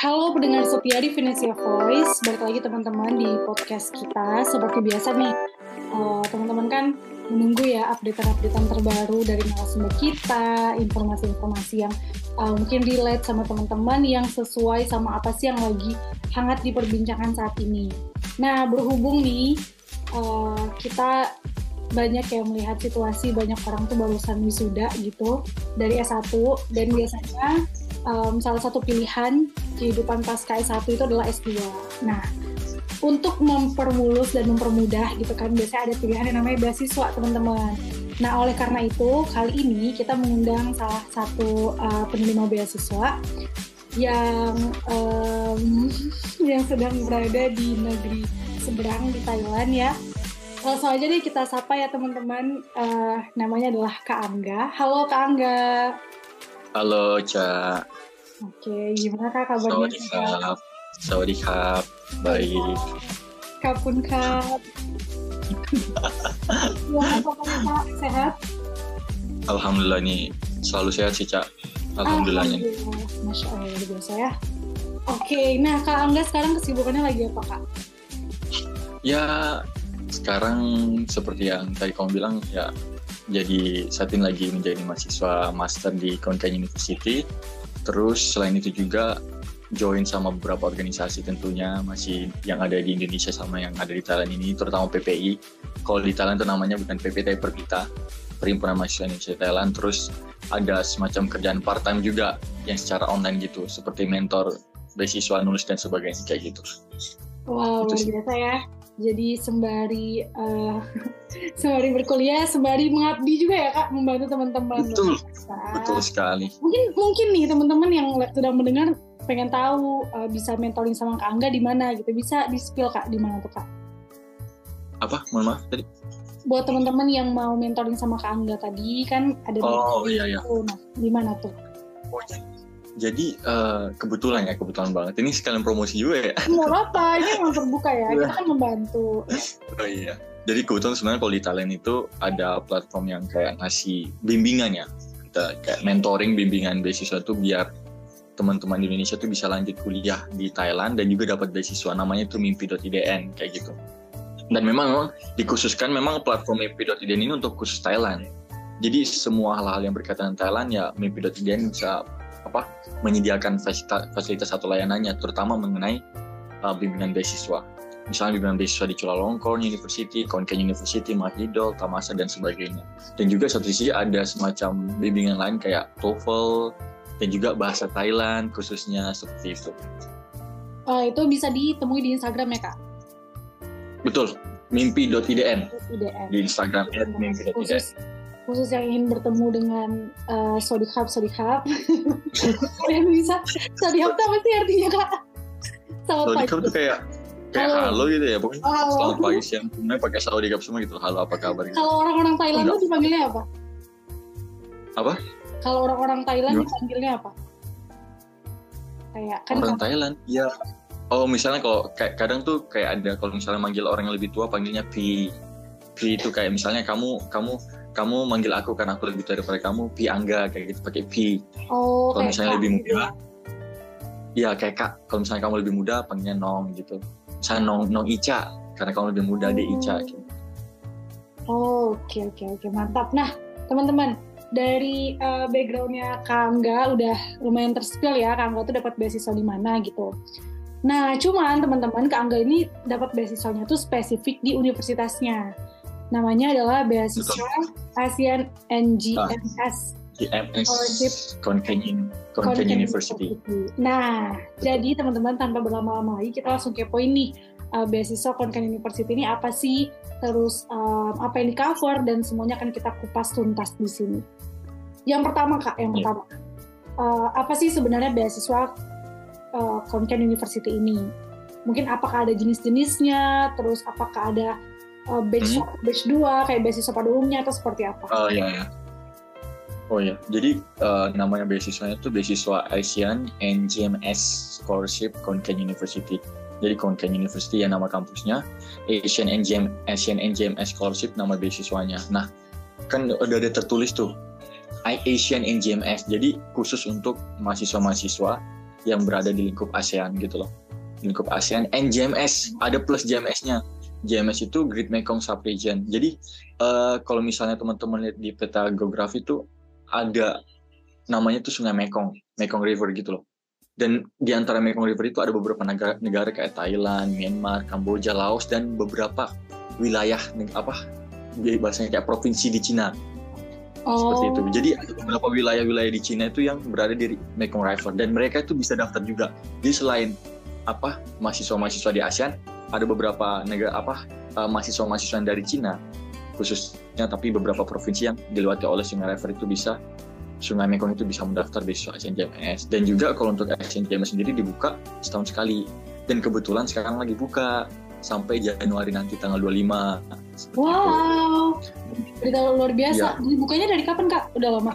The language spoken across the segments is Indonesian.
halo pendengar setia di Venesia Voice. Balik lagi teman-teman di podcast kita. Seperti biasa nih, uh, teman-teman kan menunggu ya update-updatean terbaru dari narasumber kita, informasi-informasi yang uh, mungkin relate sama teman-teman yang sesuai sama apa sih yang lagi hangat diperbincangkan saat ini. Nah, berhubung nih uh, kita banyak yang melihat situasi banyak orang tuh barusan wisuda gitu dari S1 dan biasanya um, salah satu pilihan kehidupan pasca S1 itu adalah S2. Nah, untuk mempermulus dan mempermudah gitu kan, biasanya ada pilihan yang namanya beasiswa teman-teman. Nah, oleh karena itu, kali ini kita mengundang salah satu uh, penerima beasiswa yang um, yang sedang berada di negeri seberang di Thailand ya. Langsung aja deh kita sapa ya teman-teman. Uh, namanya adalah Kak Angga. Halo Kak Angga. Halo, Ca. Oke, gimana Kak kabarnya? Sawadikap. Sawadikap. Baik. Kapun Kak. Gimana kabarnya Kak? Sehat? Alhamdulillah nih selalu sehat sih, Cak. Alhamdulillahnya. Alhamdulillah. Masya Allah, luar biasa ya. Oke, nah Kak Angga sekarang kesibukannya lagi apa Kak? Ya, sekarang seperti yang tadi kamu bilang, ya jadi saat ini lagi menjadi mahasiswa master di Konkan University. Terus selain itu juga join sama beberapa organisasi tentunya masih yang ada di Indonesia sama yang ada di Thailand ini, terutama PPI. Kalau di Thailand itu namanya bukan PPT Perpita, Perhimpunan Mahasiswa Indonesia Thailand. Terus ada semacam kerjaan part time juga yang secara online gitu, seperti mentor beasiswa nulis dan sebagainya kayak gitu. Wow, luar biasa ya jadi sembari uh, sembari berkuliah sembari mengabdi juga ya kak membantu teman-teman. Betul. Betul sekali. mungkin mungkin nih teman-teman yang sedang mendengar pengen tahu uh, bisa mentoring sama kak Angga di mana gitu. Bisa di spill kak di mana tuh kak? Apa? Mohon maaf tadi? Buat teman-teman yang mau mentoring sama kak Angga tadi kan ada oh iya iya. Nah di mana tuh? Oh, jadi uh, kebetulan ya, kebetulan banget. Ini sekalian promosi juga ya. Nggak apa, ini memang terbuka ya. Kita kan membantu. Oh iya. Jadi kebetulan sebenarnya kalau di Talent itu ada platform yang kayak ngasih bimbingan ya. Kita kayak mentoring bimbingan beasiswa tuh biar teman-teman di Indonesia tuh bisa lanjut kuliah di Thailand dan juga dapat beasiswa namanya tuh mimpi.idn kayak gitu. Dan memang, memang dikhususkan memang platform mimpi.idn ini untuk khusus Thailand. Jadi semua hal-hal yang berkaitan dengan Thailand ya mimpi.idn bisa apa menyediakan fasilitas, fasilitas atau layanannya terutama mengenai uh, bimbingan beasiswa misalnya bimbingan beasiswa di Chulalongkorn University, Konkan University, Mahidol, Tamasa dan sebagainya. Dan juga satu sisi ada semacam bimbingan lain kayak TOEFL dan juga bahasa Thailand khususnya seperti itu. Uh, itu bisa ditemui di Instagram ya kak? Betul, mimpi.idn di Instagram mimpi.idn. Khusus khusus yang ingin bertemu dengan uh, Sodikap Sodikap kalian bisa Sodikap itu apa sih artinya kak? Selamat Sodikap itu kayak kayak halo, halo gitu ya pokoknya oh, halo. selamat pagi siang semuanya pakai Sodikap semua gitu halo apa kabar gitu. kalau orang-orang Thailand itu dipanggilnya apa? apa? kalau orang-orang Thailand Gimana? dipanggilnya apa? kayak kan orang kan? Thailand ya oh misalnya kalau kayak kadang tuh kayak ada kalau misalnya manggil orang yang lebih tua panggilnya Pi Pi itu kayak misalnya kamu kamu kamu manggil aku karena aku lebih tua daripada kamu Pi Angga kayak gitu pakai Pi oh, kalau misalnya kak, lebih muda gitu. Iya kayak kak kalau misalnya kamu lebih muda panggilnya Nong gitu misalnya Nong Nong Ica karena kamu lebih muda oh. di Ica gitu. oh oke okay, oke okay, oke okay. mantap nah teman-teman dari uh, backgroundnya Kak Angga udah lumayan terspill ya Kak Angga tuh dapat beasiswa di mana gitu nah cuman teman-teman Kak Angga ini dapat beasiswanya tuh spesifik di universitasnya namanya adalah beasiswa Betul. ASEAN NGMS GMS Konken University. University. Nah, jadi teman-teman tanpa berlama-lama lagi kita langsung kepoin nih uh, beasiswa Konken University ini apa sih, terus um, apa yang di cover dan semuanya akan kita kupas tuntas di sini. Yang pertama kak, yang yeah. pertama, uh, apa sih sebenarnya beasiswa uh, Konken University ini? Mungkin apakah ada jenis-jenisnya, terus apakah ada uh, batch hmm? batch 2 kayak beasiswa pada umumnya atau seperti apa? Oh iya ya. Oh iya, jadi uh, namanya beasiswanya itu beasiswa Asian NGMS Scholarship Konkan University. Jadi Konkan University ya nama kampusnya, Asian NGMS Scholarship nama beasiswanya. Nah, kan udah ada tertulis tuh Asian NGMS. Jadi khusus untuk mahasiswa-mahasiswa yang berada di lingkup ASEAN gitu loh lingkup ASEAN and GMS ada plus GMS-nya GMS itu Great Mekong Subregion jadi uh, kalau misalnya teman-teman lihat di peta geografi itu ada namanya tuh Sungai Mekong Mekong River gitu loh dan di antara Mekong River itu ada beberapa negara, negara kayak Thailand, Myanmar, Kamboja, Laos dan beberapa wilayah apa bahasanya kayak provinsi di Cina oh. seperti itu. Oh. Jadi ada beberapa wilayah-wilayah di Cina itu yang berada di Mekong River dan mereka itu bisa daftar juga. Jadi selain apa mahasiswa-mahasiswa di ASEAN, ada beberapa negara apa uh, mahasiswa-mahasiswa dari Cina khususnya tapi beberapa provinsi yang dilewati oleh Sungai River itu bisa Sungai Mekong itu bisa mendaftar beasiswa Asian JMS dan juga kalau untuk Asian JMS sendiri dibuka setahun sekali. Dan kebetulan sekarang lagi buka sampai Januari nanti tanggal 25 wow. Berita luar biasa. Ya. bukanya dari kapan kak? Udah lama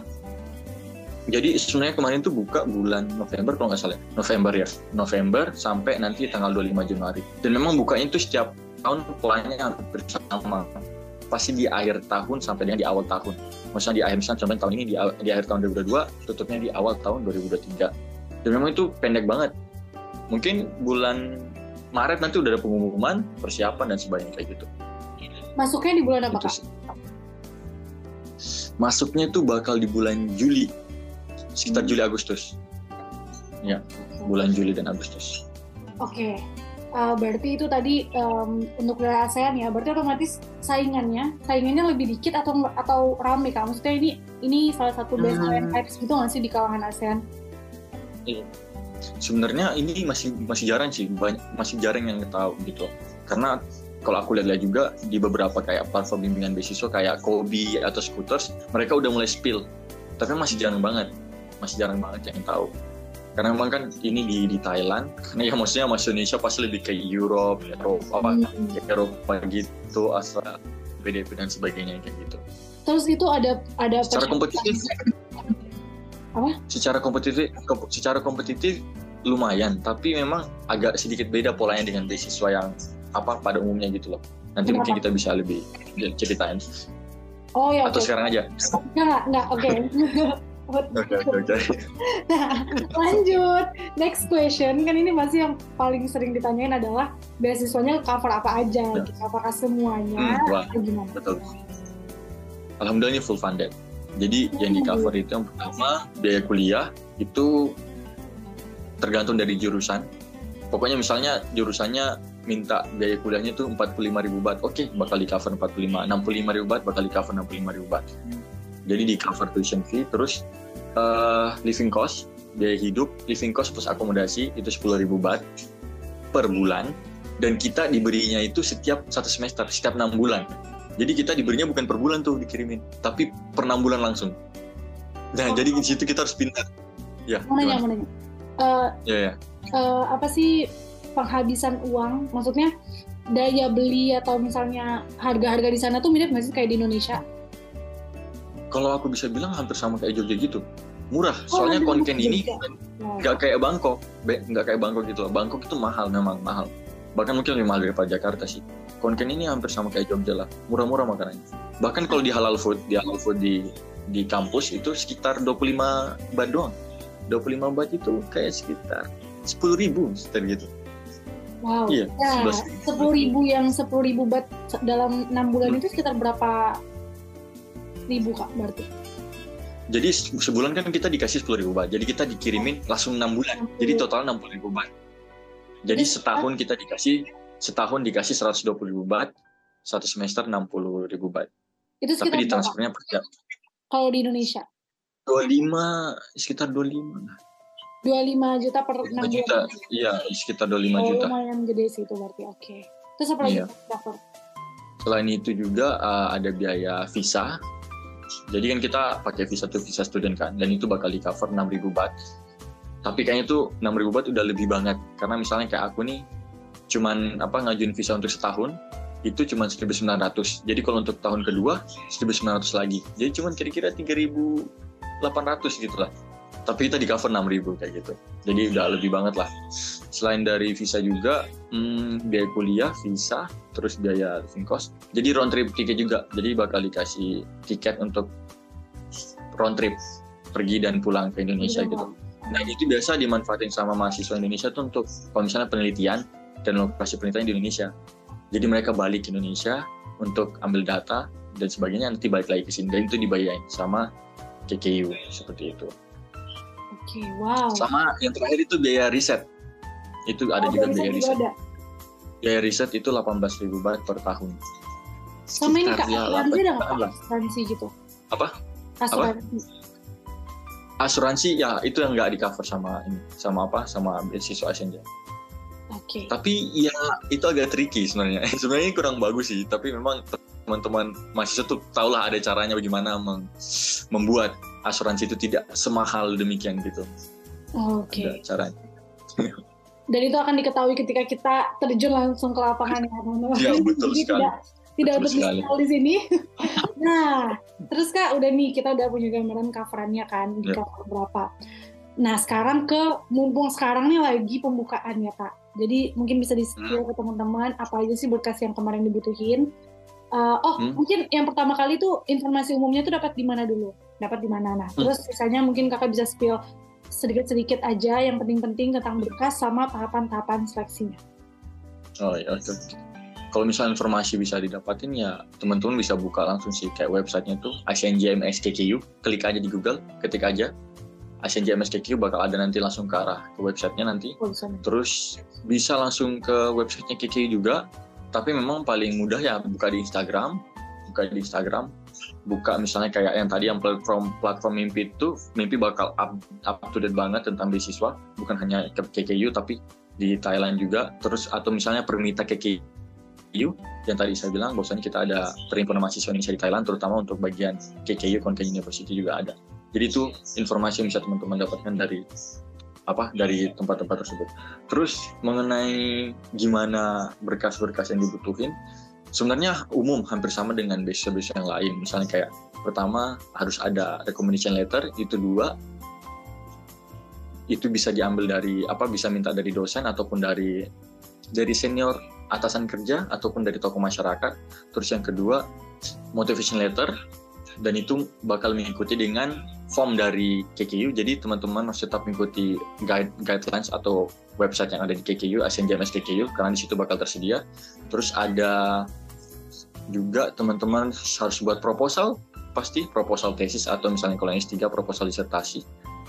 jadi sebenarnya kemarin tuh buka bulan November kalau nggak salah November ya November sampai nanti tanggal 25 Januari dan memang bukanya itu setiap tahun polanya hampir sama pasti di akhir tahun sampai dengan di awal tahun. Maksudnya di akhir misalnya contohnya tahun ini di, di akhir tahun 2022, tutupnya di awal tahun 2023. Dan memang itu pendek banget. Mungkin bulan Maret nanti udah ada pengumuman, persiapan dan sebagainya kayak gitu. Masuknya di bulan apa, Kak? Masuknya itu bakal di bulan Juli. Sekitar hmm. Juli Agustus. Ya, bulan Juli dan Agustus. Oke. Okay uh, berarti itu tadi um, untuk wilayah ASEAN ya berarti otomatis saingannya saingannya lebih dikit atau atau rame kak maksudnya ini ini salah satu best hmm. types gitu nggak sih di kalangan ASEAN? Iya. Sebenarnya ini masih masih jarang sih banyak, masih jarang yang tahu gitu karena kalau aku lihat-lihat juga di beberapa kayak platform bimbingan beasiswa kayak Kobi atau Scooters mereka udah mulai spill tapi masih jarang banget masih jarang banget yang tahu karena memang kan ini di di Thailand karena ya maksudnya mas Indonesia pasti lebih ke Europe Eropa apa hmm. Eropa gitu asal PDP dan sebagainya kayak gitu terus itu ada ada secara kompetitif apa secara kompetitif secara kompetitif lumayan tapi memang agak sedikit beda polanya dengan beasiswa yang apa pada umumnya gitu loh nanti Kenapa? mungkin kita bisa lebih ceritain Oh ya. Atau okay. sekarang aja? Enggak, enggak, oke. Okay. Oke. Nah, lanjut. Next question, kan ini masih yang paling sering ditanyain adalah beasiswanya cover apa aja, ya. gitu. apakah semuanya, hmm, wah, gimana? Betul. Alhamdulillah full funded. Jadi hmm. yang di cover itu yang pertama biaya kuliah itu tergantung dari jurusan. Pokoknya misalnya jurusannya minta biaya kuliahnya itu 45 ribu baht, oke okay, bakal di cover 45, 65 ribu baht bakal di cover 65 ribu baht. Hmm jadi di cover tuition fee terus uh, living cost biaya hidup living cost plus akomodasi itu 10.000 baht per bulan. Dan kita diberinya itu setiap satu semester setiap enam bulan. Jadi kita diberinya bukan per bulan tuh dikirimin tapi per enam bulan langsung. Nah oh. jadi di situ kita harus pintar ya mau nanya mau nanya uh, ya ya. uh, apa sih penghabisan uang? Maksudnya daya beli atau misalnya harga-harga di sana tuh mirip nggak sih kayak di Indonesia kalau aku bisa bilang hampir sama kayak Jogja gitu. Murah oh, soalnya oh, konten ini nggak kayak Bangkok. Nggak kayak Bangkok gitu loh. Bangkok itu mahal memang mahal. Bahkan mungkin lebih mahal daripada Jakarta sih. Konten ini hampir sama kayak Jogja lah. Murah-murah makanannya. Bahkan kalau di halal food di halal food di di kampus itu sekitar 25 baht doang. 25 baht itu kayak sekitar 10 ribu sekitar gitu. Wow, iya, ya, sepuluh ribu yang sepuluh ribu bat dalam enam bulan hmm. itu sekitar berapa ribu kak berarti. Jadi sebulan kan kita dikasih sepuluh ribu baht. Jadi kita dikirimin langsung enam bulan. Jadi total enam puluh ribu baht. Jadi setahun kita dikasih setahun dikasih seratus dua puluh ribu baht. Satu semester enam puluh ribu baht. Itu tapi di transfernya per jam. Kalau di Indonesia? dua lima sekitar dua lima. Dua lima juta per enam juta. iya sekitar dua lima oh, juta. lumayan gede sih itu berarti. Oke. Okay. terus apa lagi? Iya. selain itu? Juga uh, ada biaya visa jadi kan kita pakai visa tuh visa student kan, dan itu bakal di cover 6.000 baht. Tapi kayaknya tuh 6.000 baht udah lebih banget, karena misalnya kayak aku nih, cuman apa ngajuin visa untuk setahun, itu cuma 1.900. Jadi kalau untuk tahun kedua, 1.900 lagi. Jadi cuma kira-kira 3.800 gitu lah tapi kita di cover 6000 kayak gitu. Jadi udah lebih banget lah. Selain dari visa juga hmm, biaya kuliah visa terus biaya living cost. Jadi round trip tiket juga. Jadi bakal dikasih tiket untuk round trip pergi dan pulang ke Indonesia gitu. Nah itu biasa dimanfaatin sama mahasiswa Indonesia tuh untuk kalau misalnya penelitian dan lokasi penelitian di Indonesia. Jadi mereka balik ke Indonesia untuk ambil data dan sebagainya nanti balik lagi ke sini. Dan itu dibayarin sama KKU seperti itu. Oke, wow. Sama yang terakhir itu biaya riset. Itu ada Oh, juga biaya riset juga ada. Biaya riset itu 18.000 baht per tahun. Sama ini kak, asuransi ada nggak 8 Kak? lah. asuransi gitu? Apa? Asuransi. Asuransi ya itu yang nggak di cover sama ini, sama apa? Sama beasiswa Asenja. Oke. Tapi ya itu agak tricky sebenarnya. sebenarnya kurang bagus sih, tapi memang teman-teman mahasiswa tuh tahulah ada caranya bagaimana membuat asuransi itu tidak semahal demikian gitu. Oke. Ada caranya. Dan itu akan diketahui ketika kita terjun langsung ke lapangan ya, teman-teman. Ya, betul Jadi sekali. Tidak, tidak Betul di sini. nah, terus kak udah nih kita udah punya gambaran coverannya kan di Ya. cover berapa. Nah sekarang ke mumpung sekarang nih lagi pembukaan ya kak. Jadi mungkin bisa di spill Hmm. ke teman-teman apa aja sih berkas yang kemarin dibutuhin. Uh, oh Hmm. mungkin yang pertama kali tuh informasi umumnya tuh dapat di mana dulu? Dapat di mana? Nah Hmm. terus sisanya mungkin kakak bisa spill sedikit-sedikit aja yang penting-penting tentang berkas sama tahapan-tahapan seleksinya. Oh ya oke. Kalau misalnya informasi bisa didapatin ya teman-teman bisa buka langsung sih kayak websitenya tuh ASEAN JMS KKU, klik aja di Google, ketik aja ASEAN JMS KKU bakal ada nanti langsung ke arah ke websitenya nanti. Oh, bisa nih. Terus bisa langsung ke websitenya KKU juga, tapi memang paling mudah ya buka di Instagram, buka di Instagram, buka misalnya kayak yang tadi yang platform platform mimpi itu mimpi bakal up, up to date banget tentang beasiswa, bukan hanya ke KKU tapi di Thailand juga. Terus atau misalnya Permita KKU yang tadi saya bilang bahwasanya kita ada perhimpunan mahasiswa Indonesia di Thailand terutama untuk bagian KKU Konkan University juga ada. Jadi itu informasi yang bisa teman-teman dapatkan dari apa dari tempat-tempat tersebut. Terus mengenai gimana berkas-berkas yang dibutuhin, sebenarnya umum hampir sama dengan beasiswa-beasiswa yang lain. Misalnya kayak pertama harus ada recommendation letter, itu dua itu bisa diambil dari apa bisa minta dari dosen ataupun dari dari senior atasan kerja ataupun dari tokoh masyarakat. Terus yang kedua motivation letter dan itu bakal mengikuti dengan form dari KKU. Jadi teman-teman harus tetap mengikuti guide, guidelines atau website yang ada di KKU, ASEAN JMS KKU, karena di situ bakal tersedia. Terus ada juga teman-teman harus buat proposal, pasti proposal tesis atau misalnya kalau yang S3 proposal disertasi.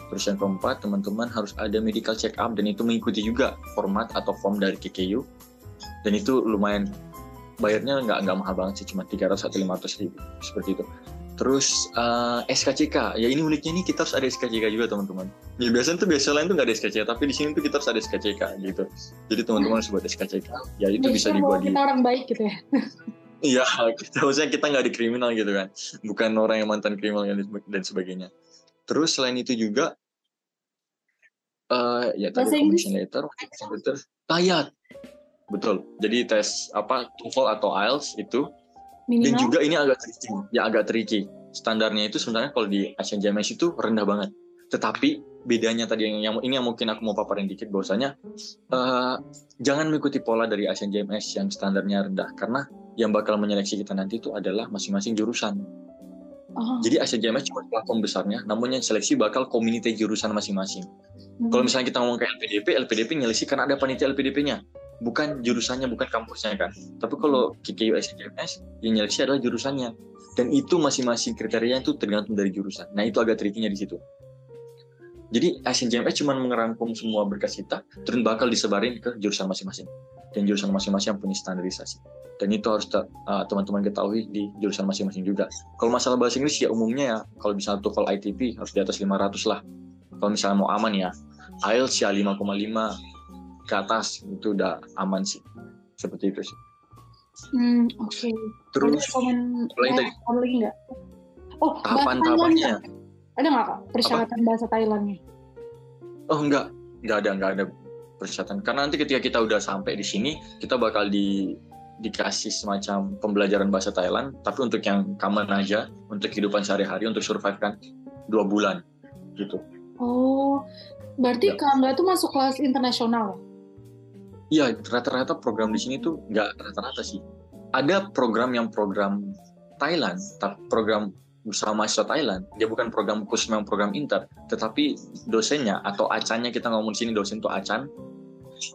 Terus yang keempat, teman-teman harus ada medical check up dan itu mengikuti juga format atau form dari KKU. Dan itu lumayan bayarnya nggak nggak mahal banget sih, cuma 300 atau 500 ribu seperti itu. Terus eh, SKCK, ya ini uniknya nih kita harus ada SKCK juga teman-teman. Ya biasanya tuh biasa lain tuh nggak ada SKCK, tapi di sini tuh kita harus ada SKCK gitu. Jadi teman-teman harus buat SKCK. Ya itu bisa dibuat di kita orang baik gitu ya. Iya, kita maksudnya kita nggak di kriminal gitu kan, bukan orang yang mantan kriminal dan sebagainya. Terus selain itu juga, eh ya tadi commission letter, letter, ya, betul. Jadi tes apa TOEFL atau IELTS itu, dan Minimal. juga ini agak tricky, ya agak tricky. Standarnya itu sebenarnya kalau di Asian JMS itu rendah banget. Tetapi bedanya tadi yang, yang ini yang mungkin aku mau paparin dikit bahwasanya eh, jangan mengikuti pola dari Asian JMS yang standarnya rendah karena yang bakal menyeleksi kita nanti itu adalah masing-masing jurusan. Oh, Jadi Asian JMS cuma platform besarnya, namun yang seleksi bakal community jurusan masing-masing. hmm. Kalau misalnya kita ngomong ke LPDP, LPDP nyeleksi karena ada panitia LPDP-nya, bukan jurusannya, bukan kampusnya kan. Tapi kalau KKU Asian JMS, yang nyeleksi adalah jurusannya. Dan itu masing-masing kriteria itu tergantung dari jurusan. Nah itu agak tricky-nya di situ. Jadi Asian JMS cuma mengerangkum semua berkas kita, terus bakal disebarin ke jurusan masing-masing. Dan jurusan masing-masing yang punya standarisasi. Dan itu harus uh, teman-teman ketahui di jurusan masing-masing juga. Kalau masalah bahasa Inggris ya umumnya ya, kalau misalnya TOEFL ITP harus di atas 500 lah. Kalau misalnya mau aman ya, IELTS ya 5,5 ke atas itu udah aman sih. Seperti itu sih. Hmm, oke. Terus Ada komen eh, tadi- ada lagi nggak? Oh, tahapan-tahapannya nggak? Ada nggak kak persyaratan bahasa Thailandnya? Oh enggak, enggak ada, enggak ada persyaratan. Karena nanti ketika kita udah sampai di sini, kita bakal di dikasih semacam pembelajaran bahasa Thailand, tapi untuk yang common aja, untuk kehidupan sehari-hari, untuk survive kan dua bulan gitu. Oh, berarti Ya. Kak Angga tuh masuk kelas internasional. Iya, rata-rata program di sini tuh nggak rata-rata sih. Ada program yang program Thailand, program bersama mahasiswa Thailand, dia bukan program khusus memang program inter, tetapi dosennya atau acannya kita ngomong di sini dosen itu acan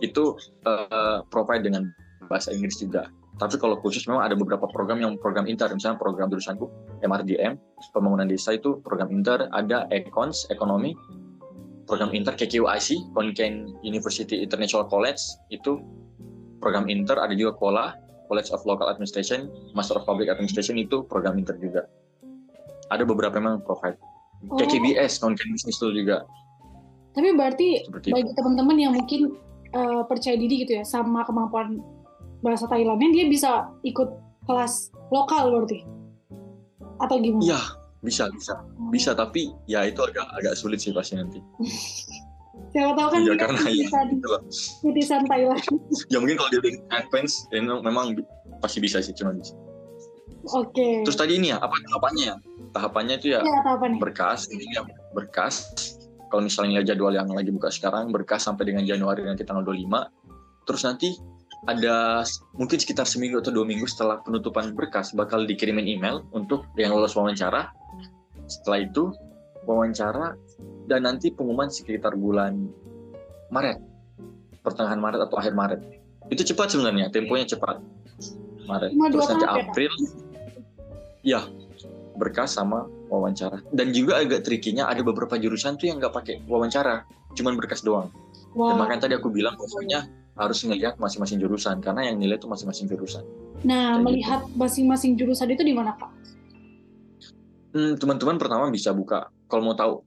itu uh, provide dengan bahasa Inggris juga. Tapi kalau khusus memang ada beberapa program yang program inter, misalnya program jurusanku MRDM, pembangunan desa itu program inter, ada Econs, ekonomi, program inter KQIC, Konken University International College, itu program inter, ada juga KOLA, College of Local Administration, Master of Public Administration itu program inter juga. Ada beberapa memang provide. Oh. KKBS, Konken Business itu juga. Tapi berarti Seperti bagi teman-teman yang mungkin uh, percaya diri gitu ya sama kemampuan bahasa Thailandnya dia bisa ikut kelas lokal berarti atau gimana? Iya bisa bisa hmm. bisa tapi ya itu agak agak sulit sih pasti nanti. Siapa tahu kan ya, karena ya, titisan Thailand. ya mungkin kalau dia udah advance ya, memang pasti bisa sih cuma bisa. Oke. Okay. Terus tadi ini ya apa tahapannya? Tahapannya itu ya, ya tahapannya. berkas ini ya berkas. Kalau misalnya jadwal yang lagi buka sekarang berkas sampai dengan Januari nanti tanggal 25. Terus nanti ada mungkin sekitar seminggu atau dua minggu setelah penutupan berkas bakal dikirimin email untuk yang lolos wawancara. Setelah itu wawancara dan nanti pengumuman sekitar bulan Maret, pertengahan Maret atau akhir Maret. Itu cepat sebenarnya, temponya cepat. Maret. Terus nanti ya, April, ya berkas sama wawancara. Dan juga agak trikinya ada beberapa jurusan tuh yang nggak pakai wawancara, cuman berkas doang. Wow. Dan makanya tadi aku bilang pokoknya harus ngelihat masing-masing jurusan karena yang nilai itu masing-masing jurusan. Nah, Jadi, melihat masing-masing jurusan itu di mana, Pak? Hmm, teman-teman pertama bisa buka. Kalau mau tahu,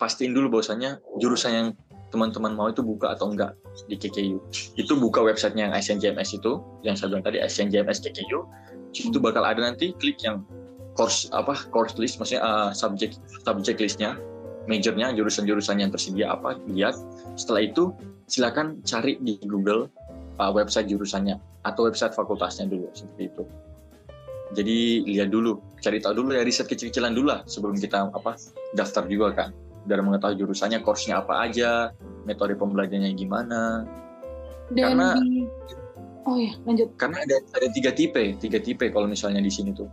pastiin dulu bahwasanya jurusan yang teman-teman mau itu buka atau enggak di KKU. Itu buka websitenya yang SNJMS itu, yang saya bilang tadi SNJMS KKU. Itu bakal ada nanti klik yang course apa course list, maksudnya uh, subject subject listnya, majornya jurusan-jurusan yang tersedia apa, lihat. Setelah itu silakan cari di Google uh, website jurusannya atau website fakultasnya dulu seperti itu. Jadi lihat dulu, cari tahu dulu ya riset kecil-kecilan dulu lah sebelum kita apa daftar juga kan. Biar mengetahui jurusannya, course-nya apa aja, metode pembelajarannya gimana. Dan karena di... oh ya lanjut. Karena ada ada tiga tipe, tiga tipe kalau misalnya di sini tuh.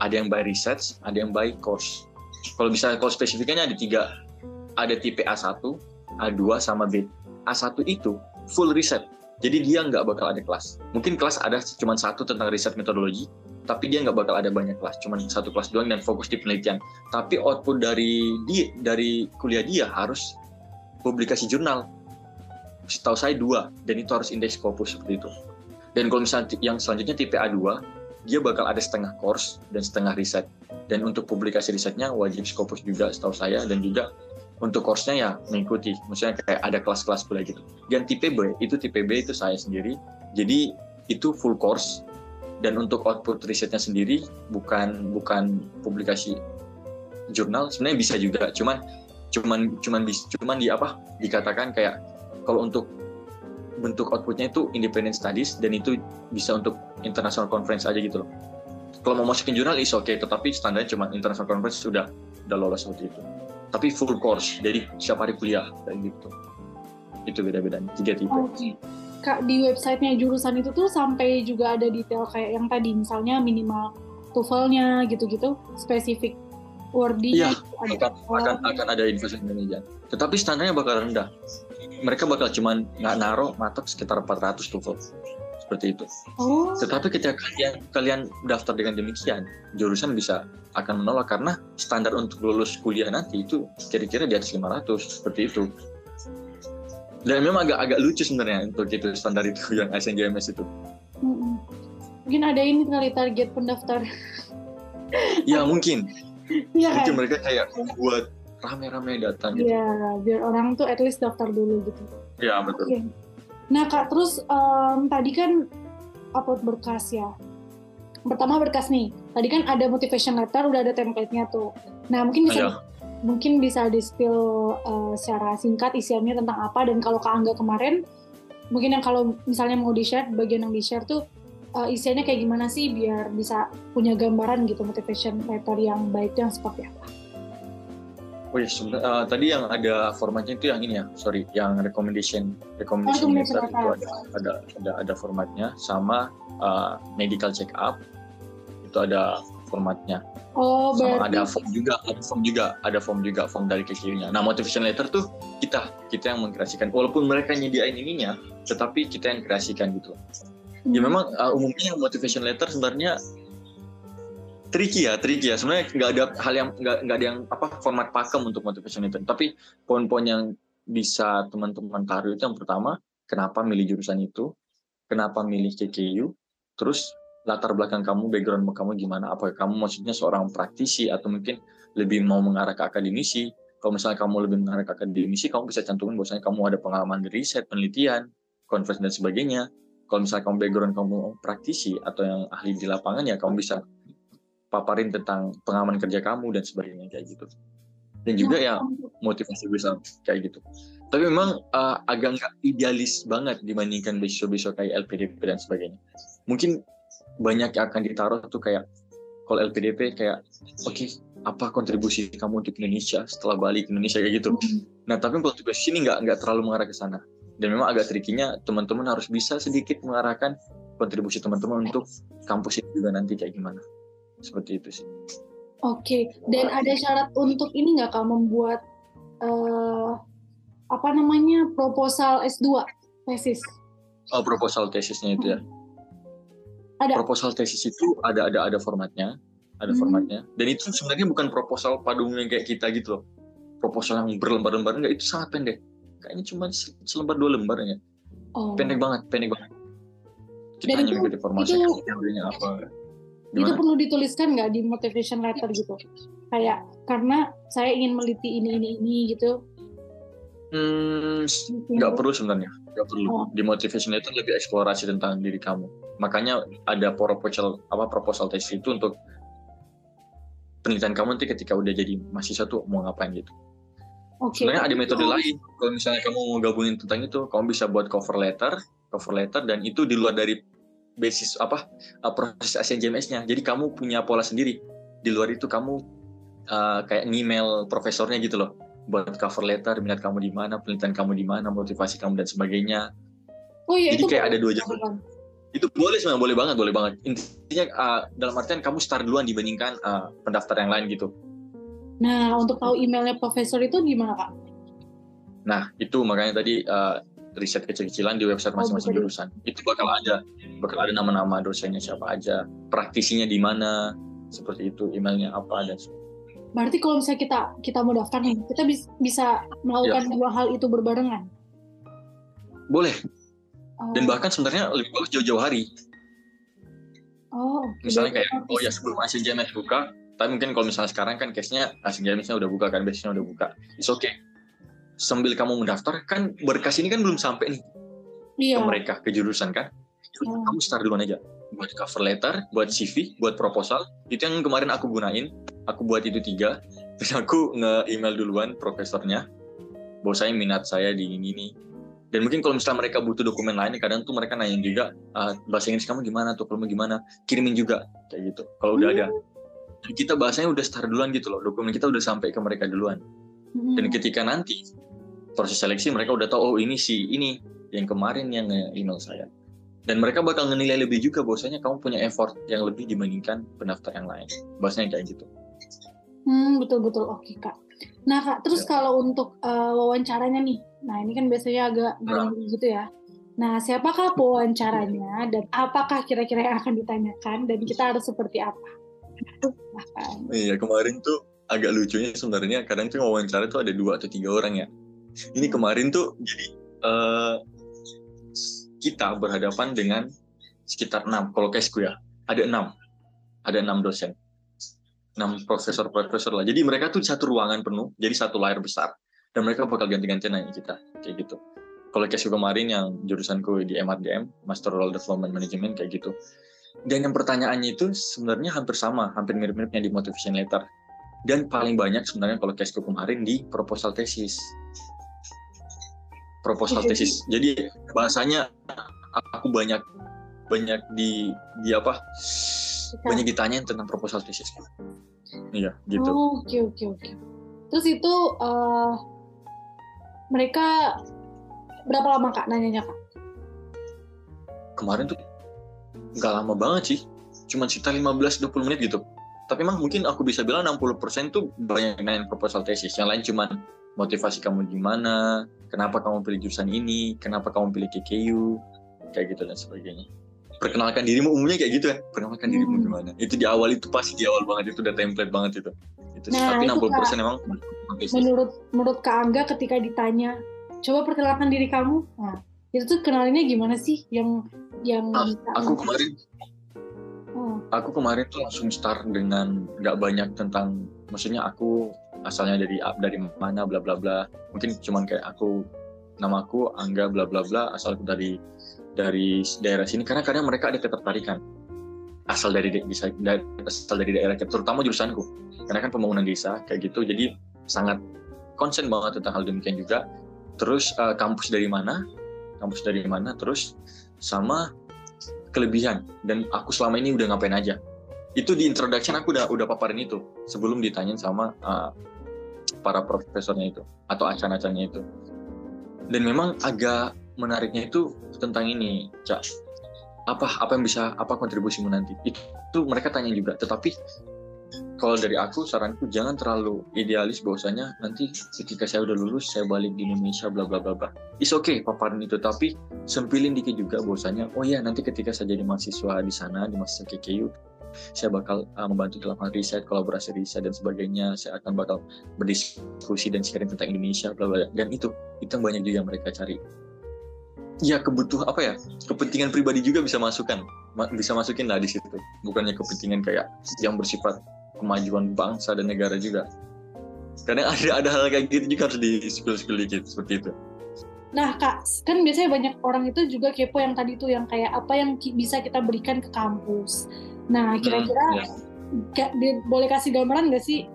Ada yang by research, ada yang by course. Kalau bisa kalau spesifiknya ada tiga, ada tipe A1, A2 sama B. A1 itu full riset. Jadi dia nggak bakal ada kelas. Mungkin kelas ada cuma satu tentang riset metodologi, tapi dia nggak bakal ada banyak kelas, cuma satu kelas doang dan fokus di penelitian. Tapi output dari dia dari kuliah dia harus publikasi jurnal. Setahu saya dua, dan itu harus indeks Scopus seperti itu. Dan kalau misalnya yang selanjutnya tipe A2, dia bakal ada setengah course dan setengah riset. Dan untuk publikasi risetnya wajib Scopus juga setahu saya dan juga untuk course-nya ya mengikuti. Maksudnya kayak ada kelas-kelas kuliah gitu. Dan tipe B itu tipe B itu saya sendiri. Jadi itu full course. Dan untuk output risetnya sendiri bukan bukan publikasi jurnal. Sebenarnya bisa juga. Cuman cuman cuman cuman di apa dikatakan kayak kalau untuk bentuk outputnya itu independent studies dan itu bisa untuk international conference aja gitu loh. Kalau mau masukin jurnal is oke okay, tetapi standarnya cuma international conference sudah udah lolos seperti itu. Tapi full course jadi setiap hari kuliah kayak gitu. Itu beda-beda tiga tipe. Oke. Okay. kak di websitenya jurusan itu tuh sampai juga ada detail kayak yang tadi misalnya minimal TOEFL-nya gitu-gitu spesifik wordingnya iya, akan, akan, akan ada informasi manajemen tetapi standarnya bakal rendah. Mereka bakal cuman nggak naruh matok sekitar 400 TOEFL seperti itu. Oh. Tetapi ketika kalian kalian daftar dengan demikian, jurusan bisa akan menolak karena standar untuk lulus kuliah nanti itu kira-kira di atas 500 seperti itu. Dan memang agak agak lucu sebenarnya untuk itu standar itu yang SNJMS itu. Hmm. Mungkin ada ini kali target pendaftar. ya mungkin. Ya, mungkin kan? mereka kayak membuat rame-rame datang gitu. Iya, biar orang tuh at least daftar dulu gitu. Iya, betul. Okay. Nah kak, terus um, tadi kan upload berkas ya. Pertama berkas nih. Tadi kan ada motivation letter, udah ada template-nya tuh. Nah mungkin bisa Ayo. mungkin bisa di spill uh, secara singkat isiannya tentang apa dan kalau kak Angga kemarin mungkin yang kalau misalnya mau di share bagian yang di share tuh uh, isiannya kayak gimana sih biar bisa punya gambaran gitu motivation letter yang baik itu yang seperti apa? Oh iya, uh, tadi yang ada formatnya itu yang ini ya, sorry, yang recommendation recommendation letter itu ada, ada ada ada formatnya sama uh, medical check up itu ada formatnya. Oh, Sama berarti ada form juga, ada form juga, ada form juga, form dari KKU-nya. Nah, motivation letter tuh kita, kita yang mengkreasikan. Walaupun mereka nyediain ininya, tetapi kita yang kreasikan gitu. Ya memang uh, umumnya motivation letter sebenarnya tricky ya, tricky ya. Sebenarnya nggak ada hal yang nggak nggak ada yang apa format pakem untuk motivation letter. Tapi poin-poin yang bisa teman-teman taruh itu yang pertama, kenapa milih jurusan itu, kenapa milih KKU, terus latar belakang kamu, background kamu gimana, apa kamu maksudnya seorang praktisi atau mungkin lebih mau mengarah ke akademisi. Kalau misalnya kamu lebih mengarah ke akademisi, kamu bisa cantumin bahwasanya kamu ada pengalaman di riset, penelitian, konferensi dan sebagainya. Kalau misalnya kamu background kamu praktisi atau yang ahli di lapangan ya kamu bisa paparin tentang pengalaman kerja kamu dan sebagainya kayak gitu. Dan juga ya motivasi bisa kayak gitu. Tapi memang uh, agak nggak idealis banget dibandingkan beasiswa-beasiswa kayak LPDP dan sebagainya. Mungkin banyak yang akan ditaruh tuh kayak kalau LPDP kayak oke okay, apa kontribusi kamu untuk Indonesia setelah balik ke Indonesia kayak gitu. Nah tapi kalau tugas sini nggak nggak terlalu mengarah ke sana. Dan memang agak trikinya teman-teman harus bisa sedikit mengarahkan kontribusi teman-teman untuk kampus ini juga nanti kayak gimana. Seperti itu sih. Oke, dan ada syarat untuk ini nggak kak membuat uh, apa namanya proposal S2 tesis? Oh proposal tesisnya itu ya. Ada. Proposal tesis itu ada ada ada formatnya, ada Hmm. formatnya. Dan itu sebenarnya bukan proposal pada umumnya kayak kita gitu loh. Proposal yang berlembar-lembar enggak itu sangat pendek. Kayaknya cuma se- selembar dua lembar ya. Oh. Pendek banget, pendek banget. Kita Dan hanya itu- itu- kamu apa. Itu Gimana? perlu dituliskan nggak di motivation letter gitu? Kayak karena saya ingin meliti ini ini ini gitu. Hmm, nggak perlu sebenarnya nggak perlu Oh. di motivation letter lebih eksplorasi tentang diri kamu makanya ada proposal apa proposal tesis itu untuk penelitian kamu nanti ketika udah jadi mahasiswa tuh mau ngapain gitu Oke. sebenarnya ada metode Oh. lain kalau misalnya kamu mau gabungin tentang itu kamu bisa buat cover letter cover letter dan itu di luar dari basis apa uh, proses ASNJMS-nya jadi kamu punya pola sendiri. Di luar itu kamu uh, kayak email profesornya gitu loh. Buat cover letter minat kamu di mana penelitian kamu di mana motivasi kamu dan sebagainya. Oh iya Jadi itu kayak ada dua dilakukan. itu boleh sebenarnya boleh banget boleh banget. Intinya uh, dalam artian kamu start duluan dibandingkan uh, pendaftar yang lain gitu. Nah untuk tahu emailnya profesor itu gimana kak? nah itu makanya tadi uh, riset kecil-kecilan di website Oh, masing-masing jurusan. Itu bakal ada bakal ada nama-nama dosennya siapa aja praktisinya di mana seperti itu emailnya apa dan sebagainya. Berarti kalau misalnya kita kita mau daftar nih, kita bis- bisa melakukan Iya. dua hal itu berbarengan. boleh. Oh, dan bahkan sebenarnya lebih bagus jauh-jauh hari. Oh, misalnya kayak oh ya sebelum ASN JMS buka tapi mungkin kalau misalnya sekarang kan case-nya ASN JMS-nya udah buka kan basisnya udah buka. It's okay sambil kamu mendaftar kan berkas ini kan belum sampai nih Iya. ke mereka ke jurusan kan? Ya udah, Hmm. kamu start duluan aja. Buat cover letter buat CV buat proposal. Itu yang kemarin aku gunain. Aku buat itu tiga. Terus aku nge-email duluan profesornya. Bahwa saya minat saya di ini nih dan mungkin kalau misalnya mereka butuh dokumen lain kadang tuh mereka nanya juga "Ah, bahasa Inggris kamu gimana tuh? Kamu gimana? Kirimin juga kayak gitu. Kalau udah ada. Dan kita bahasanya udah start duluan gitu loh. Dokumen kita udah sampai ke mereka duluan. Hmm. dan ketika nanti proses seleksi mereka udah tahu oh ini si ini yang kemarin yang email saya dan mereka bakal menilai lebih juga bahwasanya kamu punya effort yang lebih dibandingkan pendaftar yang lain bahasanya kayak gitu Hmm, betul betul oke kak. Nah kak, terus Ya. kalau untuk uh, wawancaranya nih, nah ini kan biasanya agak Nah. gitu ya. Nah siapakah pewawancaranya dan apakah kira-kira yang akan ditanyakan dan kita harus seperti apa? Iya kemarin tuh agak lucunya sebenarnya kadang tuh wawancara tuh ada dua atau tiga orang ya ini kemarin tuh jadi eh, kita berhadapan dengan sekitar enam. Kalau kesku ya ada enam. Ada enam dosen. Enam profesor profesor lah. Jadi mereka tuh satu ruangan penuh jadi satu layar besar. Dan mereka bakal ganti-ganti nanya kita kayak gitu. Kalau kesku kemarin yang jurusanku di MRDM Master Role Development Management kayak gitu. Dan yang pertanyaannya itu sebenarnya hampir sama hampir mirip-miripnya di motivation letter. Dan paling banyak sebenarnya kalau kesku kemarin di proposal tesis proposal Jadi- tesis. Jadi bahasanya aku banyak banyak di di apa? Banyak ditanyain tentang proposal tesis. Iya gitu. Oh, Oke oke oke. Terus itu uh, mereka berapa lama kak nanyanya kak? kemarin tuh nggak lama banget sih. Cuma sekitar 15-20 menit gitu. Tapi emang mungkin aku bisa bilang 60% tuh banyak main proposal tesis. Yang lain cuman motivasi kamu gimana kenapa kamu pilih jurusan ini kenapa kamu pilih KKU kayak gitu dan sebagainya perkenalkan dirimu umumnya kayak gitu kan perkenalkan dirimu Hmm. gimana itu di awal itu pasti di awal banget itu udah template banget itu itu. Nah, tapi itu, 60% emang tesis. menurut menurut Kak Angga ketika ditanya coba perkenalkan diri kamu nah itu tuh kenalinnya gimana sih yang yang Ah, bisa aku kemarin Oh, aku kemarin tuh langsung start dengan nggak banyak tentang maksudnya aku asalnya dari dari mana bla bla bla. Mungkin cuman kayak aku namaku Angga bla bla bla asalku dari dari daerah sini. Karena kadang mereka ada ketertarikan. Asal dari bisa asal dari daerah terutama jurusanku. Karena kan pembangunan desa kayak gitu. Jadi sangat konsen banget tentang hal demikian juga. Terus eh, kampus dari mana kampus dari mana terus sama kelebihan. Dan aku selama ini udah ngapain aja itu di introduction aku udah udah paparin itu. Sebelum ditanyain sama uh, para profesornya itu atau acan-acannya itu. Dan memang agak menariknya itu tentang ini cak. Apa apa yang bisa apa kontribusimu nanti? Itu, itu mereka tanya juga. Tetapi kalau dari aku saranku jangan terlalu idealis bahwasanya nanti ketika saya udah lulus saya balik di Indonesia bla bla bla bla. Is okay paparin itu. Tapi sempilin dikit juga bahwasanya oh ya nanti ketika saya jadi mahasiswa di sana di mahasiswa KKU saya bakal uh, membantu dalam hal riset kolaborasi riset dan sebagainya. Saya akan bakal berdiskusi dan sharing tentang Indonesia bla bla dan itu itu yang banyak juga yang mereka cari. Ya kebutuh apa ya kepentingan pribadi juga bisa masukkan. Ma- bisa masukin lah di situ. Bukannya kepentingan kayak yang bersifat kemajuan bangsa dan negara juga. Kadang ada ada hal kayak gitu juga harus di spill dikit seperti itu. Nah kak, kan biasanya banyak orang itu juga kepo yang tadi tuh yang kayak apa yang bisa kita berikan ke kampus. Nah kira-kira Hmm, ya. Kak, di- boleh kasih gambaran nggak sih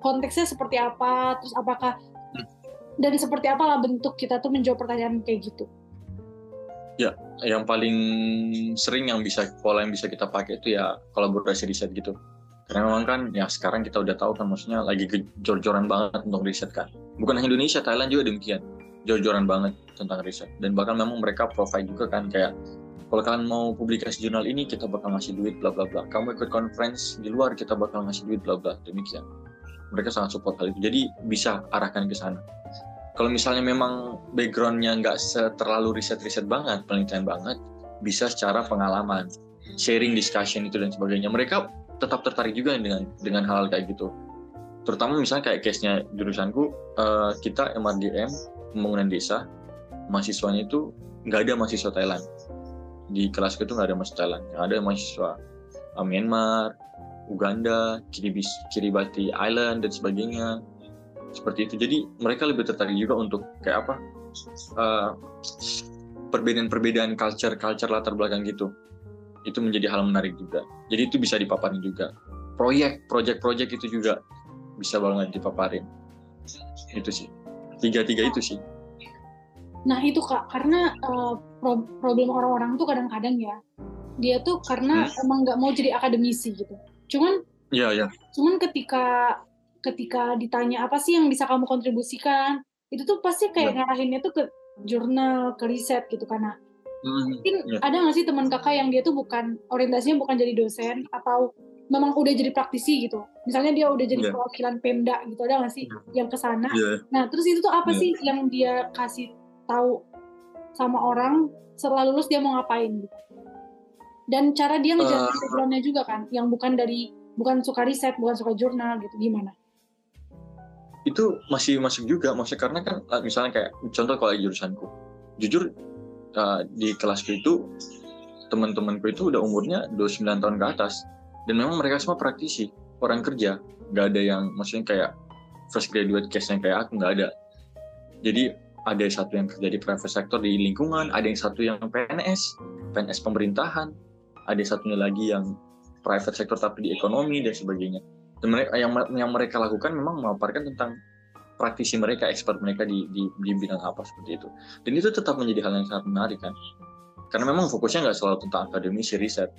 konteksnya seperti apa, terus apakah Hmm. dan seperti apalah bentuk kita tuh menjawab pertanyaan kayak gitu. yang paling sering yang bisa pola yang bisa kita pakai itu ya kolaborasi riset gitu karena memang kan ya sekarang kita udah tahu kan maksudnya lagi jor-joran banget untuk riset kan bukan hanya Indonesia Thailand juga demikian jor-joran banget tentang riset dan bahkan memang mereka provide juga kan kayak kalau kalian mau publikasi jurnal ini kita bakal ngasih duit bla bla bla kamu ikut conference di luar kita bakal ngasih duit bla bla demikian mereka sangat support hal itu jadi bisa arahkan ke sana kalau misalnya memang backgroundnya nggak terlalu riset-riset banget, penelitian banget, bisa secara pengalaman, sharing discussion itu dan sebagainya. Mereka tetap tertarik juga dengan dengan hal kayak gitu. Terutama misalnya kayak case-nya jurusanku, eh, kita MRGM pembangunan desa, mahasiswanya itu nggak ada mahasiswa Thailand. Di kelasku itu nggak ada mahasiswa Thailand, yang ada mahasiswa. Eh, Myanmar, Uganda, Kiribati, Kiribati Island dan sebagainya. Seperti itu. Jadi mereka lebih tertarik juga untuk kayak apa? Uh, perbedaan-perbedaan culture culture latar belakang gitu. Itu menjadi hal menarik juga. Jadi itu bisa dipaparin juga. Proyek project-project itu juga bisa banget dipaparin. Itu sih. Tiga-tiga itu sih Nah itu kak, karena uh, pro- problem orang-orang tuh kadang-kadang ya, dia tuh karena emang nggak mau jadi akademisi gitu. Cuman Iya ya cuman ketika ketika ditanya apa sih yang bisa kamu kontribusikan, itu tuh pasti kayak Ya. ngarahinnya tuh ke jurnal, ke riset gitu karena Hmm, mungkin Ya. ada nggak sih teman kakak yang dia tuh bukan orientasinya bukan jadi dosen atau memang udah jadi praktisi gitu misalnya dia udah jadi Iya. perwakilan pemda gitu ada nggak sih yang ke sana iya nah terus itu tuh apa Iya. sih yang dia kasih tahu sama orang setelah lulus dia mau ngapain gitu. Dan cara dia ngejalanin Eh. backgroundnya juga kan yang bukan dari bukan suka riset bukan suka jurnal gitu gimana? Itu masih masuk juga maksudnya karena kan uh, misalnya kayak contoh kalau jurusanku. Jujur uh, di kelasku itu teman-temanku itu udah umurnya 29 tahun ke atas. Dan memang mereka semua praktisi orang kerja. Nggak ada yang maksudnya kayak fresh graduate case-nya kayak aku nggak ada. Jadi ada satu yang kerja di private sector di lingkungan ada yang satu yang PNS PNS pemerintahan ada satunya lagi yang private sector tapi di ekonomi dan sebagainya dan mereka yang yang mereka lakukan memang memaparkan tentang praktisi mereka, expert mereka di, di di bidang apa seperti itu. Dan itu tetap menjadi hal yang sangat menarik kan. Karena memang fokusnya nggak selalu tentang akademisi riset.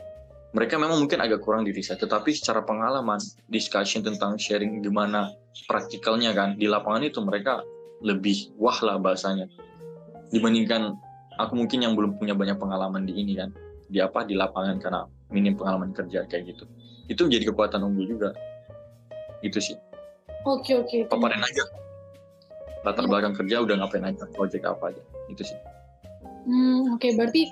Mereka memang mungkin agak kurang di riset, tetapi secara pengalaman, discussion tentang sharing gimana praktikalnya kan di lapangan itu mereka lebih wah lah bahasanya. Dibandingkan aku mungkin yang belum punya banyak pengalaman di ini kan. Di apa? Di lapangan karena minim pengalaman kerja kayak gitu. Itu menjadi kekuatan unggul juga. Gitu sih. Oke oke paparin aja. Latar ya. belakang kerja udah ngapain aja project apa aja. Itu sih. Hmm oke. Okay. berarti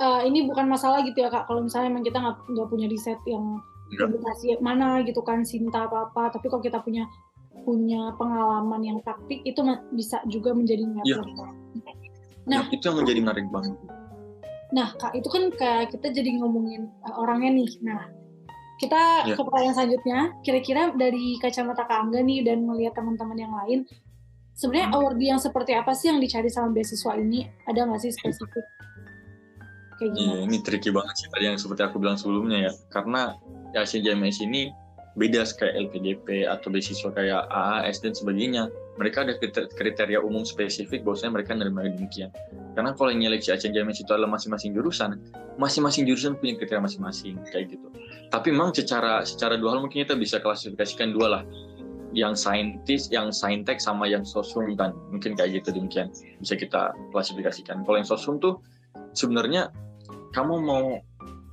uh, ini bukan masalah gitu ya kak. Kalau misalnya memang kita nggak punya riset yang publikasi mana gitu kan Sinta apa apa. Tapi kalau kita punya punya pengalaman yang praktik itu bisa juga menjadi menarik. Ya. Nah, ya, itu yang menjadi menarik banget. Nah, Kak, itu kan kayak kita jadi ngomongin uh, orangnya nih. Nah, kita ya. ke pertanyaan selanjutnya, kira-kira dari kacamata Kak Angga nih dan melihat teman-teman yang lain, sebenarnya hmm. award yang seperti apa sih yang dicari sama beasiswa ini? Ada nggak sih spesifik? Kayak Iya, ini tricky banget sih tadi yang seperti aku bilang sebelumnya ya. Karena ya JMS ini beda kayak LPDP atau beasiswa kayak AAS dan sebagainya. Mereka ada kriteria umum spesifik bahwasanya mereka menerima demikian. Karena kalau yang nyeleksi Aceh JMS itu adalah masing-masing jurusan, masing-masing jurusan punya kriteria masing-masing kayak gitu. Tapi memang secara secara dua hal mungkin kita bisa klasifikasikan dua lah. Yang saintis, yang saintek sama yang sosum kan. Mungkin kayak gitu demikian bisa kita klasifikasikan. Kalau yang sosum tuh sebenarnya kamu mau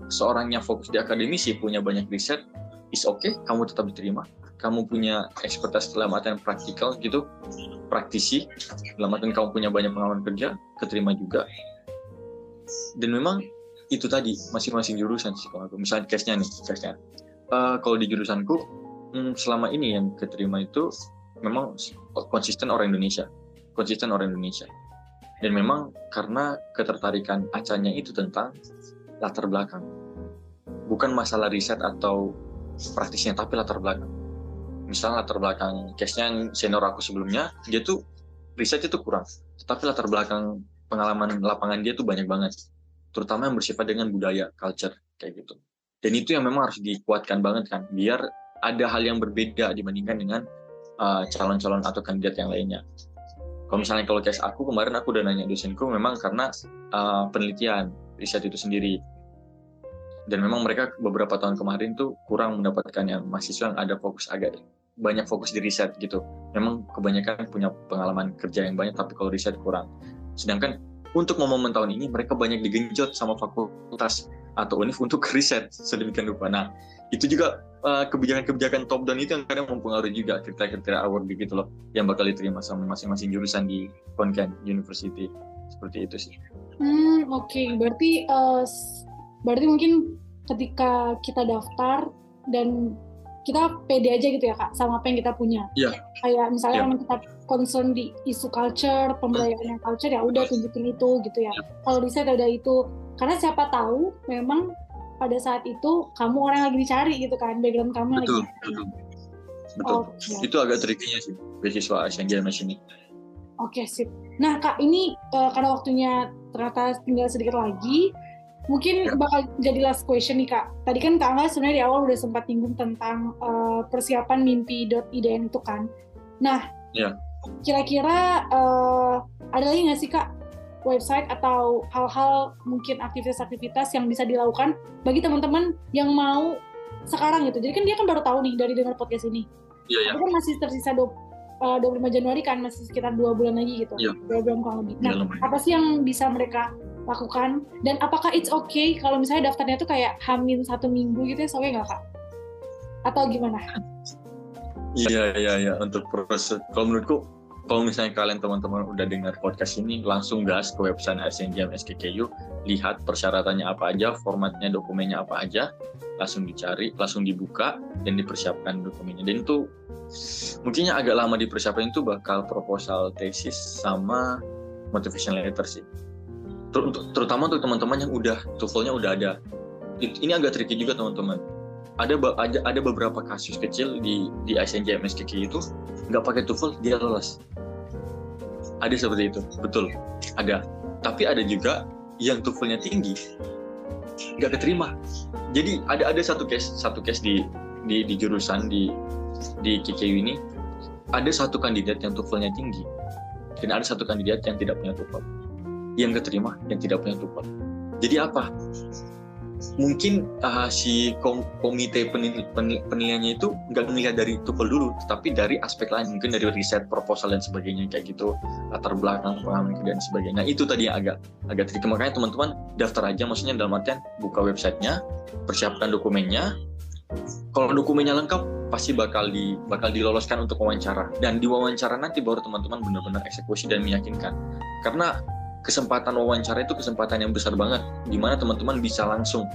seorang yang fokus di akademisi punya banyak riset is okay kamu tetap diterima. Kamu punya ekspertis dalam artian praktikal gitu praktisi dalam artian kamu punya banyak pengalaman kerja keterima juga. Dan memang itu tadi masing-masing jurusan sih kalau aku. Misalnya case-nya nih case-nya. Uh, kalau di jurusanku hmm, selama ini yang keterima itu memang konsisten orang Indonesia. Konsisten orang Indonesia. Dan memang karena ketertarikan acanya itu tentang latar belakang. Bukan masalah riset atau praktisnya tapi latar belakang. Misalnya latar belakang case-nya senior aku sebelumnya dia tuh riset itu kurang. Tetapi latar belakang pengalaman lapangan dia tuh banyak banget. Terutama yang bersifat dengan budaya culture kayak gitu. Dan itu yang memang harus dikuatkan banget kan biar ada hal yang berbeda dibandingkan dengan uh, calon-calon uh, atau kandidat yang lainnya. Kalau misalnya kalau case aku kemarin aku udah nanya dosenku memang karena uh, penelitian riset itu sendiri dan memang mereka beberapa tahun kemarin tuh kurang mendapatkan yang mahasiswa yang ada fokus agak banyak fokus di riset gitu. Memang kebanyakan punya pengalaman kerja yang banyak, tapi kalau riset kurang. Sedangkan untuk momen tahun ini mereka banyak digenjot sama fakultas atau univ untuk riset sedemikian rupa. Nah, itu juga uh, kebijakan-kebijakan top down itu yang kadang mempengaruhi juga kriteria-kriteria award gitu loh yang bakal diterima sama masing-masing jurusan di Konken University seperti itu sih. Hmm oke okay. berarti uh, berarti mungkin ketika kita daftar dan kita pede aja gitu ya kak sama apa yang kita punya. Iya. Kayak misalnya yeah. kita concern di isu culture, pemberdayaan culture ya udah tunjukin itu gitu ya. Yeah. Kalau riset udah itu karena siapa tahu memang pada saat itu kamu orang yang lagi dicari gitu kan background kamu betul, lagi. Betul. Betul. Okay. Itu agak trikinya sih beasiswa Asian Games ini. Oke okay, sip. Nah kak ini uh, karena waktunya ternyata tinggal sedikit lagi Mungkin bakal jadi last question nih kak. Tadi kan kak Angga sebenarnya di awal udah sempat nyinggung tentang uh, persiapan mimpi.idn itu kan. Nah, ya. kira-kira uh, ada lagi nggak sih kak website atau hal-hal mungkin aktivitas-aktivitas yang bisa dilakukan bagi teman-teman yang mau sekarang gitu. Jadi kan dia kan baru tahu nih dari dengar podcast ini. Iya, iya. Tapi kan masih tersisa do, uh, 25 Januari kan masih sekitar dua bulan lagi gitu. Iya. Dua bulan kurang lebih. Nah, ya, apa sih yang bisa mereka lakukan. Dan apakah it's okay kalau misalnya daftarnya tuh kayak hamil satu minggu gitu ya oke nggak kak? Atau gimana? Iya iya iya untuk proses. Kalau menurutku kalau misalnya kalian teman-teman udah dengar podcast ini langsung gas ke website SNJM SKKU lihat persyaratannya apa aja formatnya dokumennya apa aja langsung dicari langsung dibuka dan dipersiapkan dokumennya. Dan itu mungkinnya agak lama dipersiapkan itu bakal proposal tesis sama motivation letter sih ter terutama untuk teman-teman yang udah TOEFL-nya udah ada. Ini agak tricky juga teman-teman. Ada ada ada beberapa kasus kecil di di ISNJ MSKK itu nggak pakai TOEFL dia lolos. Ada seperti itu, betul. Ada. Tapi ada juga yang TOEFL-nya tinggi nggak keterima. Jadi ada ada satu case satu case di di, di jurusan di di KKU ini ada satu kandidat yang TOEFL-nya tinggi dan ada satu kandidat yang tidak punya TOEFL yang keterima yang tidak punya tumpah. Jadi apa? mungkin uh, si kom komite penil penil penilaiannya itu nggak melihat dari TOEFL dulu, tetapi dari aspek lain, mungkin dari riset, proposal dan sebagainya kayak gitu, latar belakang pengalaman dan sebagainya. Nah, itu tadi yang agak agak tricky. Makanya teman-teman daftar aja, maksudnya dalam artian buka websitenya, persiapkan dokumennya. Kalau dokumennya lengkap, pasti bakal di bakal diloloskan untuk wawancara. Dan di wawancara nanti baru teman-teman benar-benar eksekusi dan meyakinkan. Karena kesempatan wawancara itu kesempatan yang besar banget di mana teman-teman bisa langsung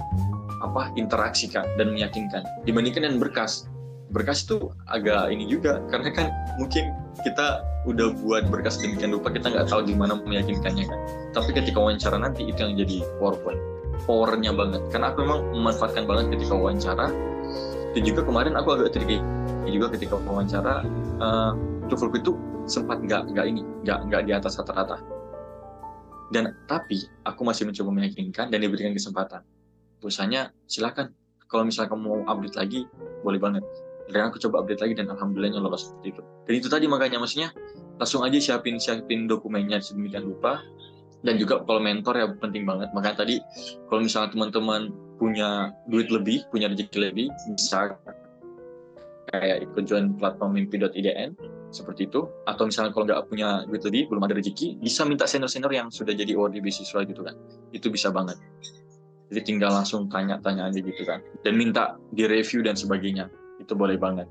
apa interaksikan dan meyakinkan. Dibandingkan dengan berkas. Berkas itu agak ini juga karena kan mungkin kita udah buat berkas demikian rupa kita nggak tahu gimana meyakinkannya kan. Tapi ketika wawancara nanti itu yang jadi powerpoint. Powernya banget. Karena aku memang memanfaatkan banget ketika wawancara. Dan juga kemarin aku agak tricky juga ketika wawancara uh, itu sempat nggak nggak ini nggak nggak di atas rata-rata dan tapi aku masih mencoba meyakinkan dan diberikan kesempatan. Perusahaannya silakan. Kalau misalnya kamu mau update lagi, boleh banget. Dan aku coba update lagi dan alhamdulillahnya lolos seperti itu. Dan itu tadi makanya maksudnya langsung aja siapin siapin dokumennya sedemikian rupa. Dan juga kalau mentor ya penting banget. Makanya tadi kalau misalnya teman-teman punya duit lebih, punya rezeki lebih, bisa kayak ikut join platform mimpi.idn seperti itu. Atau misalnya kalau nggak punya duit lebih belum ada rezeki bisa minta senior-senior yang sudah jadi award beasiswa gitu kan. Itu bisa banget. Jadi tinggal langsung tanya-tanya aja gitu kan. Dan minta di review dan sebagainya. Itu boleh banget.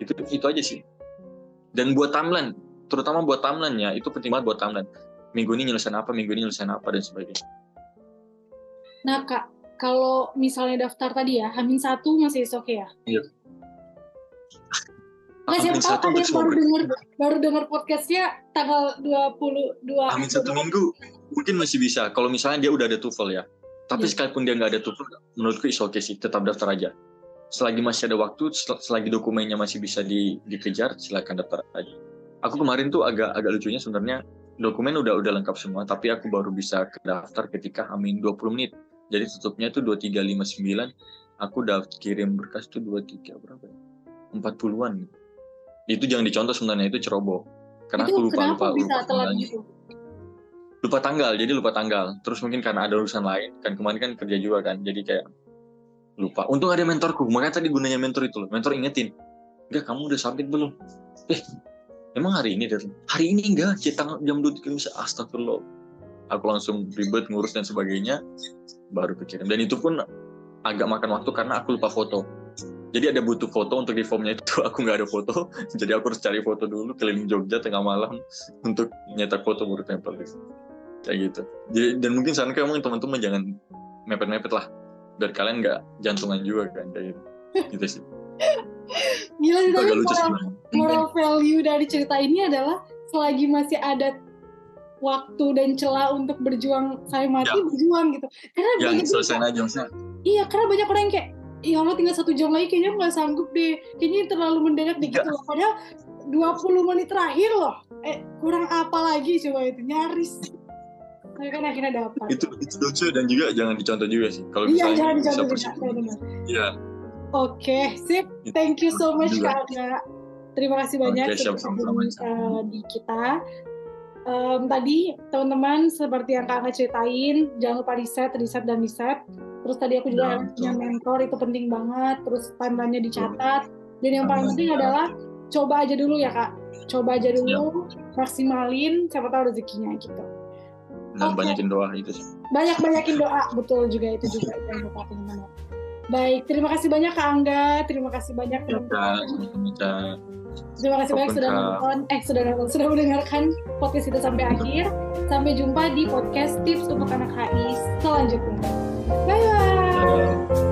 Itu itu aja sih. Dan buat timeline terutama buat timeline ya itu penting banget buat timeline. Minggu ini nyelesain apa minggu ini nyelesain apa dan sebagainya. Nah kak kalau misalnya daftar tadi ya Hamin satu masih oke okay ya? Iya Nah, siapa tahu ada yang baru dengar baru dengar podcastnya tanggal 22 Amin satu minggu mungkin masih bisa kalau misalnya dia udah ada TOEFL ya. Tapi yeah. sekalipun dia nggak ada TOEFL, menurutku is okay sih, tetap daftar aja. Selagi masih ada waktu, selagi dokumennya masih bisa di, dikejar, silakan daftar aja. Aku kemarin tuh agak agak lucunya sebenarnya dokumen udah udah lengkap semua, tapi aku baru bisa daftar ketika Amin 20 menit. Jadi tutupnya itu 2359, aku udah kirim berkas tuh 23 berapa ya? 40-an gitu itu jangan dicontoh sebenarnya itu ceroboh. Karena itu aku lupa lupa lupa telat gitu? lupa tanggal jadi lupa tanggal. Terus mungkin karena ada urusan lain kan kemarin kan kerja juga kan jadi kayak lupa. Untung ada mentorku makanya tadi gunanya mentor itu loh. Mentor ingetin enggak kamu udah submit belum? Eh emang hari ini deh hari ini enggak kita jam dua tiga bisa. Astagfirullah. Aku langsung ribet ngurus dan sebagainya baru pikirin. Dan itu pun agak makan waktu karena aku lupa foto jadi ada butuh foto untuk di formnya itu. Aku nggak ada foto. Jadi aku harus cari foto dulu keliling Jogja tengah malam untuk nyetak foto baru tempel kayak gitu. Jadi, dan mungkin saran kamu teman-teman jangan mepet-mepet lah. Biar kalian nggak jantungan juga kan kayak gitu. Gitu sih. Gila sih tapi moral, moral value dari cerita ini adalah selagi masih ada waktu dan celah untuk berjuang saya mati ya. berjuang gitu. Karena ya, banyak selesai aja maksudnya. Iya karena banyak orang yang kayak ya Allah tinggal satu jam lagi kayaknya nggak sanggup deh. Kayaknya terlalu mendadak deh gitu loh. Padahal 20 menit terakhir loh. Eh kurang apa lagi coba itu nyaris. Saya kan akhirnya dapat. Itu itu lucu dan juga jangan dicontoh juga sih. Kalau iya jangan dicontoh juga iya. Oke sip. Thank you so much kak terima kasih banyak okay, siap, sama -sama. Di kita um, tadi teman-teman seperti yang kak ceritain jangan lupa riset riset dan riset Terus tadi aku juga nah, punya mentor itu penting banget. Terus timelinenya dicatat. Dan yang paling penting adalah coba aja dulu ya kak. Coba aja dulu, maksimalin. Siapa tahu rezekinya gitu. Dan okay. banyakin doa itu sih. Banyak banyakin doa, betul juga itu juga yang lupa teman Baik, terima kasih banyak Kak Angga, terima kasih banyak teman-teman. Terima kasih banyak sudah nonton, eh sudah nonton, sudah mendengarkan podcast itu sampai akhir. Sampai jumpa di podcast tips untuk anak HI selanjutnya. 拜拜。